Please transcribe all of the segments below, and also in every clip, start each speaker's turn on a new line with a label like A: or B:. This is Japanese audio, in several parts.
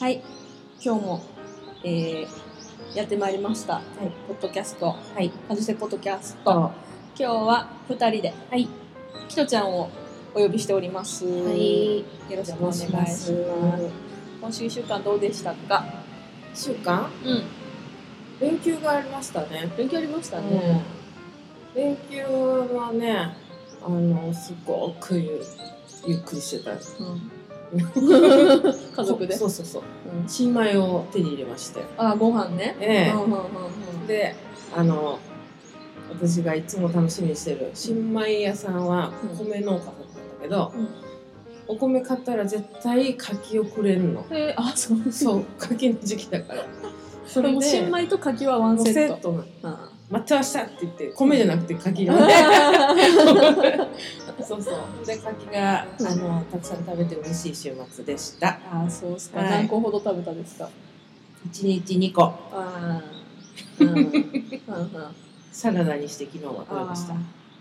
A: はい。今日も、えーやってまいりました、ポッドキャスト。
B: はい。
A: 感受性ポッドキャスト。
B: は
A: 今日は2人で。
B: い。
A: きとちゃんをお呼びしております、
B: はい。
A: よろしくお願いします。今週1週間どうでしたか？
B: 週間
A: うん。
B: 連休がありましたね。
A: 勉強ありました
B: うん。
A: ね、
B: 連休はね、あの、すごくゆゆっくりしてた。
A: うん 家族で。
B: そうそうそう。
A: うん。
B: 新米を手に入れまして。
A: あご飯ね。
B: ええ。で、あの、私がいつも楽しみにしてる新米屋さんは
A: うん。
B: 米農家だったんだけど、
A: うん。
B: お米買ったら絶対柿をくれるの。
A: うんえーあそう。
B: そう、柿の時期だから。そ
A: でも新米と柿はワンセット。
B: セットな待ってましたって言って米じゃなくて柿が そうそう。で柿が
A: うん
B: あのたくさん食べて美味しい週末でした。
A: あそうっすか、
B: はい。
A: 何個ほど食べたですか
B: ？1日2個。
A: ああうん。
B: サラダにして昨日は食べました。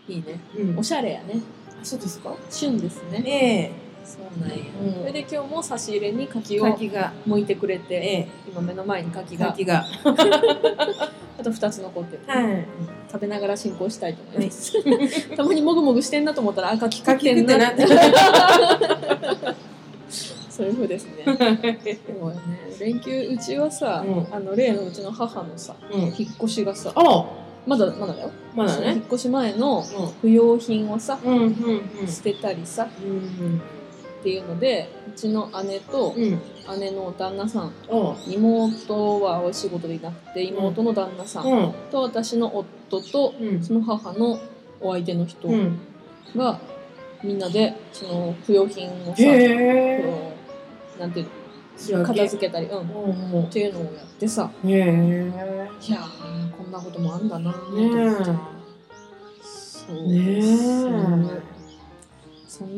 A: いいね。
B: うん。
A: おしゃれやね。
B: あそうですか？
A: 旬ですね。
B: え
A: そうなんや、
B: うん。
A: それで今日も差し入れに柿
B: え
A: を
B: 柿が。
A: 剥いてくれて、
B: え
A: 今目の前に柿
B: え
A: が。
B: 柿が
A: あと2つ残ってる、
B: はい。
A: 食べながら進行したいと思います、たまにもぐもぐしてんなと思ったらあ柿食っ
B: 柿
A: てんな
B: 食って
A: そういう風ですね。そうやね。連休うちはさ、
B: うん。
A: あの例のうちの母のさ
B: うん。
A: 引っ越しがさ
B: あ
A: まだまだだよ。
B: まだね。
A: 引っ越し前の
B: う
A: 不要品をさ
B: んうんうんうん。
A: 捨てたりさ。
B: うん
A: っていうのでうちの姉と
B: うん。
A: 姉の旦那さん
B: お
A: 妹はお仕事でいなくて妹の旦那さん
B: うん。
A: と私の夫と
B: うん。
A: その母のお相手の人
B: うん。
A: がみんなでその不要品をさ
B: へえ。
A: こうなんていうの片付けたり、うん、っ
B: う
A: ていうのをやってさ。
B: へえ。
A: いやーこんなこともあんだなーと思って。そう
B: ねえ。
A: そんな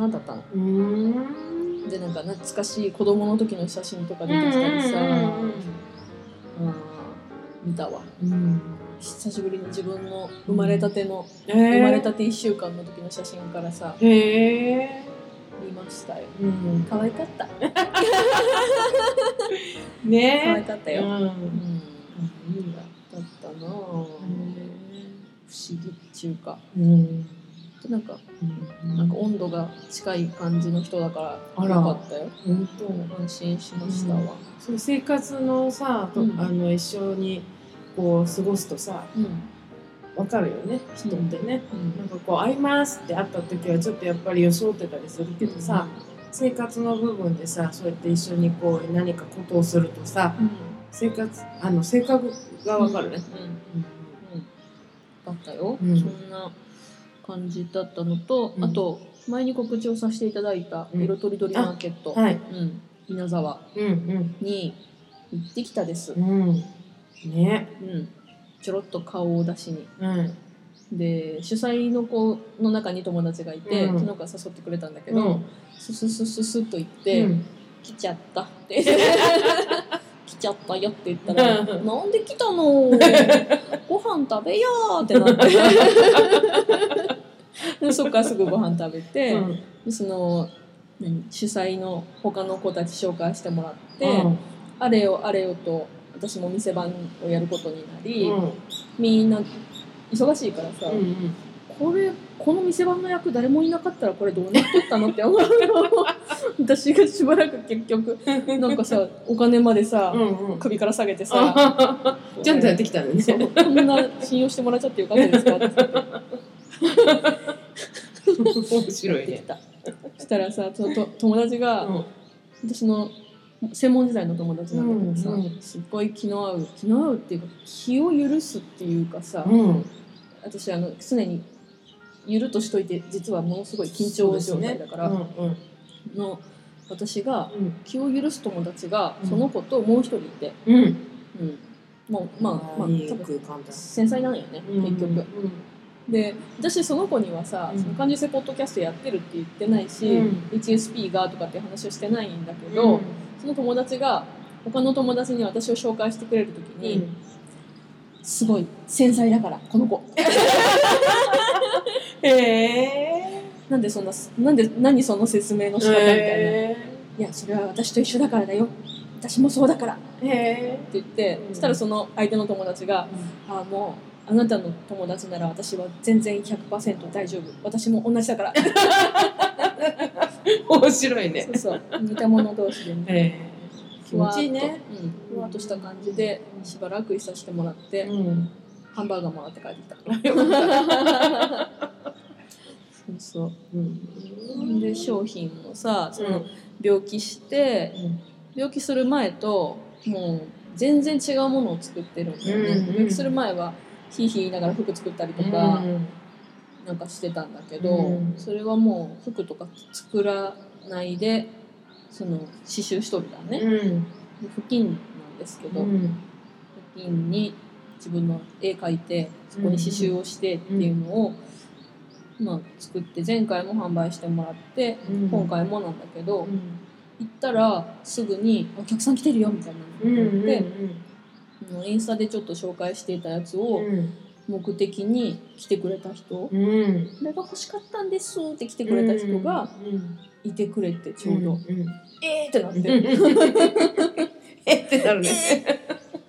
A: だったの？でなんか懐かしい子供の時の写真とか出てきたりさ、見たわ。
B: うん。
A: 久しぶりに自分の生まれたての、
B: えー。
A: 生まれたて1週間の時の写真からさ
B: へえ
A: 見ましたよ。
B: うん。
A: 可愛かった。可
B: ね
A: 愛かったよ、
B: うん。
A: うん。
B: だ
A: だったなぁ不思議っていうか。
B: うん
A: なんか
B: うん。
A: なんか温度が近い感じの人だからよかったよ。
B: 本当。
A: 安心しましたわ、
B: そう生活のさと
A: うん。
B: あの一緒にこう過ごすとさ
A: うん。
B: わかるよね人ってね。
A: うん。
B: なんかこう会いますって会った時はちょっとやっぱり装ってたりするけどさ生活の部分でさそうやって一緒にこう何かことをするとさ
A: うん。
B: 生活あの性格がわかるね。
A: うん。うん。だったよ、
B: うん。
A: そんな感じだったのと、
B: うん。
A: あと前に告知をさせていただいた
B: うん。
A: 色とりどりマーケット、
B: はい。
A: うん、稲沢。
B: うん
A: に行ってきたです、
B: うん。うん。ね。
A: うん、ちょろっと顔を出しに。
B: うん。
A: で主催の子の中に友達がいて、
B: うん。
A: 昨日から誘ってくれたんだけど、
B: うん。
A: スススススッと言って、
B: うん。
A: 来ちゃったって。来ちゃったよって言ったら「
B: うん。
A: なんで来たの ご飯食べよう」ってなってでそっからすぐご飯食べて、
B: うん。
A: でその何主催の他の子たち紹介してもらって、
B: うん。
A: あれよあれよと私も店番をやることになり、
B: うん。
A: みんな忙しいからさ、
B: うん
A: これこの店番の役誰もいなかったらこれどうなっとったのって思う私がしばらく結局 なんかさお金までさ、
B: うんうん。
A: 首から下げてさ
B: あ ちゃんとやってきたんだ
A: そう。
B: ね。
A: こんな信用してもらっちゃってよかったですかって
B: 面白いね。
A: そしたらさちょっと友達が、
B: うん。
A: 私の専門時代の友達なんだけどさ、
B: うんうん
A: すっごい気の合う気の合うっていうか気を許すっていうかさ、
B: うん。
A: 私あの常にゆるとしといて実はものすごい緊張状態だから、
B: うんうん。
A: の私が
B: うん。
A: 気を許す友達が
B: うん
A: その子ともう一人いて、
B: うん。
A: うん、もうまあまあ
B: いい
A: 多分
B: 空間だ
A: 繊細なんよね、結局。
B: うん
A: で私その子にはさ、
B: うん。
A: その感受性ポッドキャストやってるって言ってないし、
B: うん。
A: HSP がとかって話をしてないんだけど、その友達が他の友達に私を紹介してくれる時に、すごい繊細だからこの子。
B: へえ
A: なんでそんななんで何その説明の仕方みたいな、
B: へ
A: いやそれは私と一緒だからだよ。私もそうだから。って
B: えへ
A: 言って、
B: うん。
A: そしたらその相手の友達が「ああもうあなたの友達なら私は全然100%大丈夫。私も同じだから」
B: え 面白いね。
A: そうそう。似た者同士でね。
B: へえ。気持ちいいね。
A: ふわっとした感じでしばらくいさせてもらって、
B: うん。
A: ハンバーガーもらって帰ってき
B: た。
A: そうそう。
B: うん。
A: で商品もさそ
B: うん。
A: の病気して病気する前ともう全然違うものを作ってるんだよね、
B: うん。うん。
A: 病気する前はヒーヒー言いながら服作ったりとかなんかしてたんだけど、
B: うん。
A: それはもう服とか作らないでその刺繍しとるだね、
B: うん。
A: 布巾なんですけど、
B: うん。
A: 布巾に自分の絵描いてそこに刺繍をしてっていうのを、まあ、作って前回も販売してもらって
B: うん。
A: 今回もなんだけど、
B: うん。
A: 行ったらすぐに「お客さん来てるよ」みたいな
B: うん
A: の
B: うん
A: があって、あのインスタでちょっと紹介していたやつを目的に来てくれた人、こ
B: うん。うん
A: れが欲しかったんですって来てくれた人がいてくれてちょうど、
B: ん。ん。
A: えーってなって、
B: えってなるね。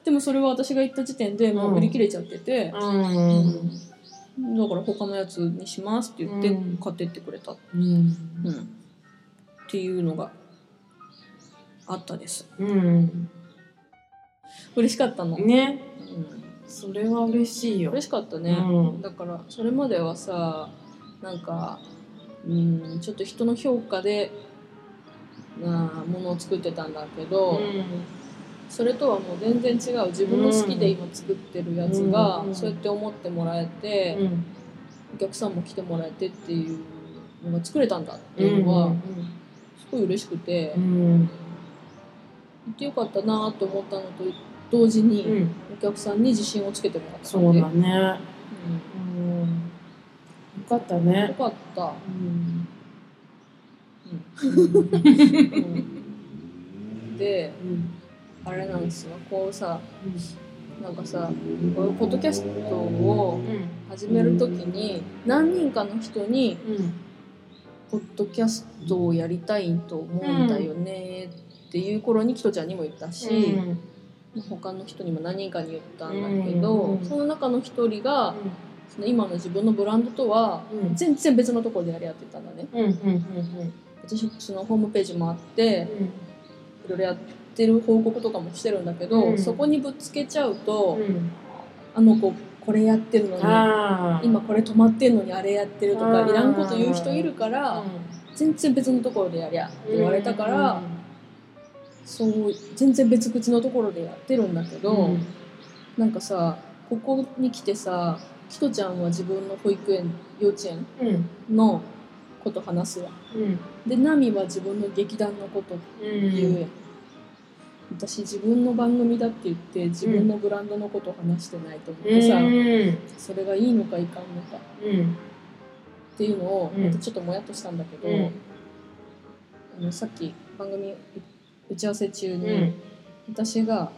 A: でもそれは私が行った時点でもう売り切れちゃってて、
B: うん。
A: だから他のやつにしますって言って
B: うん。
A: 買ってってくれた、
B: うん。
A: うん。っていうのがあったです。
B: うん
A: 嬉しかったの、
B: ね。
A: うん。
B: それは嬉しいよ。
A: 嬉しかったね、
B: うん。
A: だからそれまではさなんかうんちょっと人の評価でなものを作ってたんだけど、それとはもう全然違う。自分の好きで今作ってるやつが、
B: うん。
A: そうやって思ってもらえて、
B: うん。
A: お客さんも来てもらえてっていうのが作れたんだっていうのはすごい嬉しくて、
B: うん。
A: 行ってよかったなと思ったのと同時に、
B: うん。
A: お客さんに自信をつけてもらった
B: そうだ
A: 感じ
B: ね。うん。よかった
A: うんよ
B: ね
A: かった、
B: うん。
A: うん。で
B: うん。
A: あれなんですよ。こうさなんかさこういうポッドキャストを始める時に何人かの人に「ポッドキャストをやりたいと思うんだよね」っていう頃にキトちゃんにも言ったし、他の人にも何人かに言ったんだけど、
B: うん。
A: その中の一人がその今の自分のブランドとは
B: うん。
A: 全然別のところでやり合ってたんだね。
B: うんうんうん
A: 私そのホームページもあっていろいろやってる報告とかもしてるんだけど、
B: うん。
A: そこにぶつけちゃうと、
B: うん。
A: あの子これやってるのに今これ止まってんのにあれやってるとかいらんこと言う人いるから全然別のところでやりゃって言われたから、そう全然別口のところでやってるんだけど、
B: うん。
A: なんかさここに来てさキトちゃんは自分の保育園幼稚園
B: うん。
A: のこと話すわ。
B: うん。
A: でナミは自分の劇団のこと言うやん、私自分の番組だって言って自分のブランドのこと話してないと思ってさ、
B: うん。
A: それがいいのかいかんのか。
B: うん。
A: っていうのを
B: うん。
A: またちょっともやっとしたんだけど、
B: うん。
A: あのさっき番組打ち合わせ中に、
B: うん。
A: 私が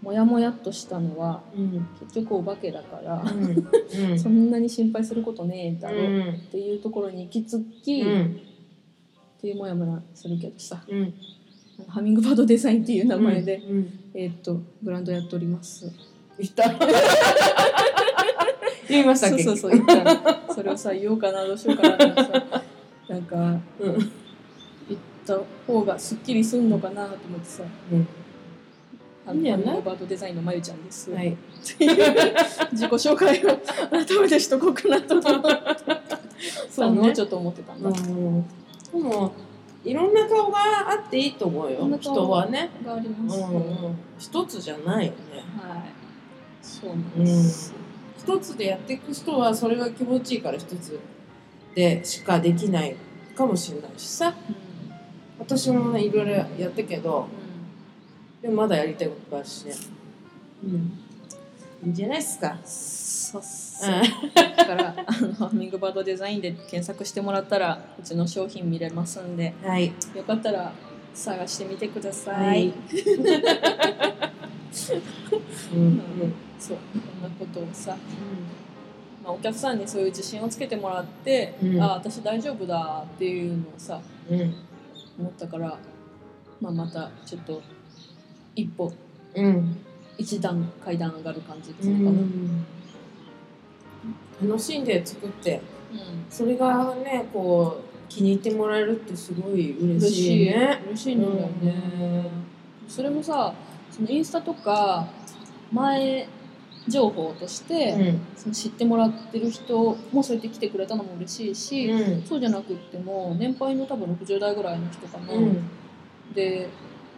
A: モヤモヤっとしたのは
B: うん。
A: 結局お化けだから、
B: うん。
A: そんなに心配することねえだろ
B: う
A: うん。っていうところに行き着き、っ
B: うん。
A: ていうモヤモヤするけどさハミングバードデザインっていう名前で、
B: うん。
A: えーっとブランドやっております。
B: た。言いました
A: そうそうそう言ったの。それをさ言おうかなどうしようかなってさなんか
B: うん
A: た方がすっきりすんのかなと思ってさ、
B: うん。
A: あ
B: いいんじゃない？
A: バードデザインのまゆちゃんです、
B: はい。
A: っていう 自己紹介を 改めてしとこうかなと思って。たのをちょっと思ってたんだ、
B: うん。でもいろんな顔があっていいと思うよ。
A: いろんな顔
B: 人はね
A: があります、
B: うん。うん一つじゃないよね。
A: はい。そうなんです、
B: 一つでやっていく人はそれが気持ちいいから一つでしかできないかもしれないしさ。
A: うん
B: 私もねいろいろやったけどでもまだやりたいことがあるしね。うん。いいんじゃないっすか？
A: そうっす。
B: う
A: だからあのハミングバードデザインで検索してもらったらうちの商品見れますんで
B: んはい。
A: よかったら探してみてください、
B: はい。うん。うん
A: そうこんなことをさ、まあ、お客さんにそういう自信をつけてもらって、
B: うん。
A: ああ私大丈夫だっていうのをさ
B: うん
A: 思ったから、まあ、またちょっと一歩
B: うん。
A: 一段階段上がる感じって
B: う
A: いうのかな、
B: ん楽しんで作って
A: うん。
B: それがねこう気に入ってもらえるってすごい嬉し
A: い
B: いね。
A: 嬉しい。んだよね、それもさそのインスタとか前情報として、
B: うん。
A: その知ってもらってる人もそうやって来てくれたのも嬉しいし、
B: うん。
A: そうじゃなくっても年配の多分60代ぐらいの人かな、
B: うん。
A: で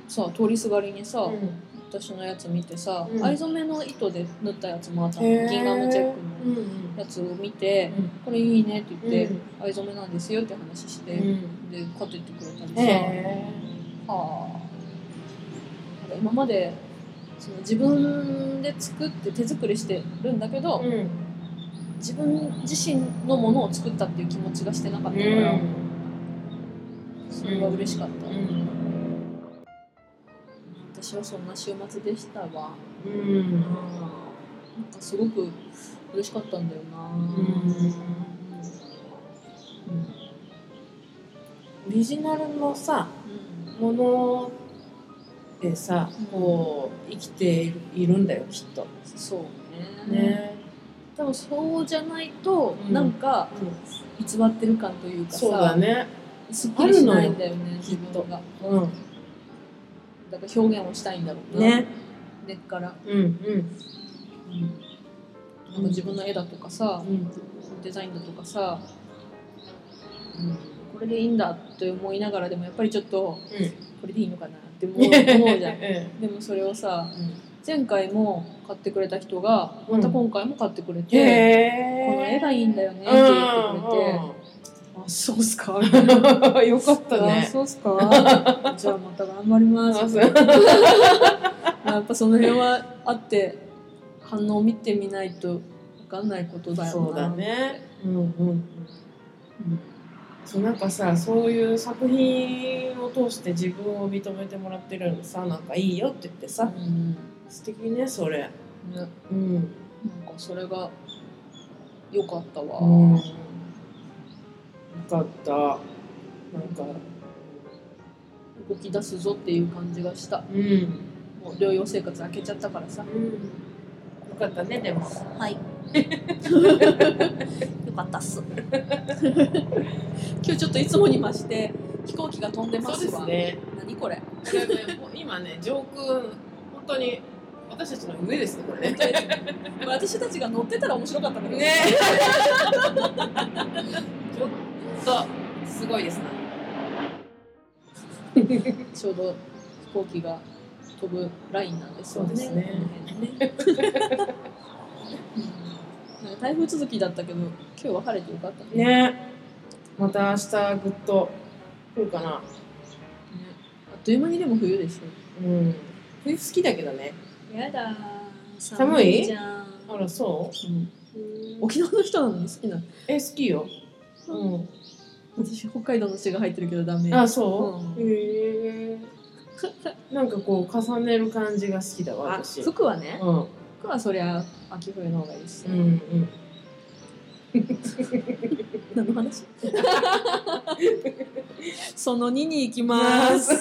A: さ通りすがりにさ、
B: うん。
A: 私のやつ見てさ、
B: うん。
A: 藍染めの糸で縫ったやつもあったのギンガムチェック
B: うん
A: のやつを見て、これいいねって言って、藍染めなんですよって話して、
B: うん。
A: で買ってってくれたり
B: へ
A: さ、
B: え
A: はあ。今までその自分で作って手作りしてるんだけど、
B: うん
A: 自分自身のものを作ったっていう気持ちがしてなかったから、それは嬉しかった、
B: うん。
A: 私はそんな週末でしたわ、
B: うん。
A: なんかすごく嬉しかったんだよな、
B: オリジナルのさものでさこう生きているんだよきっと。
A: そうね。
B: ね。
A: 多分そうじゃないと、
B: うん。
A: なんか偽ってる感というかさ
B: そうだね。
A: すっきりしないんだよね自分が。
B: うん。
A: だから表現をしたいんだろうな、
B: ね。
A: 根っから、
B: うんうん。
A: なんか自分の絵だとかさ、
B: うん。
A: デザインだとかさ、これでいいんだって思いながらでもやっぱりちょっとこれでいいのかなって思う思うじゃ ん。でもそれをさ前回も買ってくれた人がまた今回も買ってくれて、
B: へ
A: この絵がいいんだよねって
B: うん
A: 言ってくれて、あそうっすか。
B: よかった
A: あ
B: ね。
A: そうっすか。じゃあまた頑張ります。やっぱその辺はあって反応を見てみないと分かんないことだよな
B: そうだね。うんうんうん。そうなんかさそういう作品を通して自分を認めてもらってるのさなんかいいよって言ってさ
A: うん
B: 素敵ねそれ。
A: ね
B: うん。
A: なんかそれが良かったわ、
B: うん。よかった。なんか
A: 動き出すぞっていう感じがした
B: うん。
A: もう療養生活開けちゃったからさ
B: うん。よかったねでも。
A: はい よかったっす今日ちょっといつもに増して飛行機が飛んでま
B: そうですす
A: わ
B: ね。
A: 何これ
B: これねもう今ね上空本当に私たちの上ですねこれね。
A: 私たちが乗ってたら面白かったど
B: ね。ちょっとすごいですな。
A: ちょうど飛行機が飛ぶラインなんですよね。
B: そうですね
A: ねうん なんか台風続きだったけど、今日は晴れてよかったね。
B: ね。また明日ぐっと来るかな。
A: ねあっという間にでも冬でし
B: うん。冬好きだけどね。
A: ょ。やだ
B: 寒い？
A: じゃん。
B: あらそ
A: う？ん
B: う。
A: 沖縄の人なのに好きなの。
B: え好きよ。うん。
A: 私北海道の血が入ってるけどダメ。
B: あそう？
A: うん
B: へえ。なんかこう重ねる感じが好きだわ
A: あ
B: 私。
A: 服はね、
B: うん。
A: 服はそりゃ秋冬の方がいいし。
B: うんうん。
A: 何の話？その2に行きます。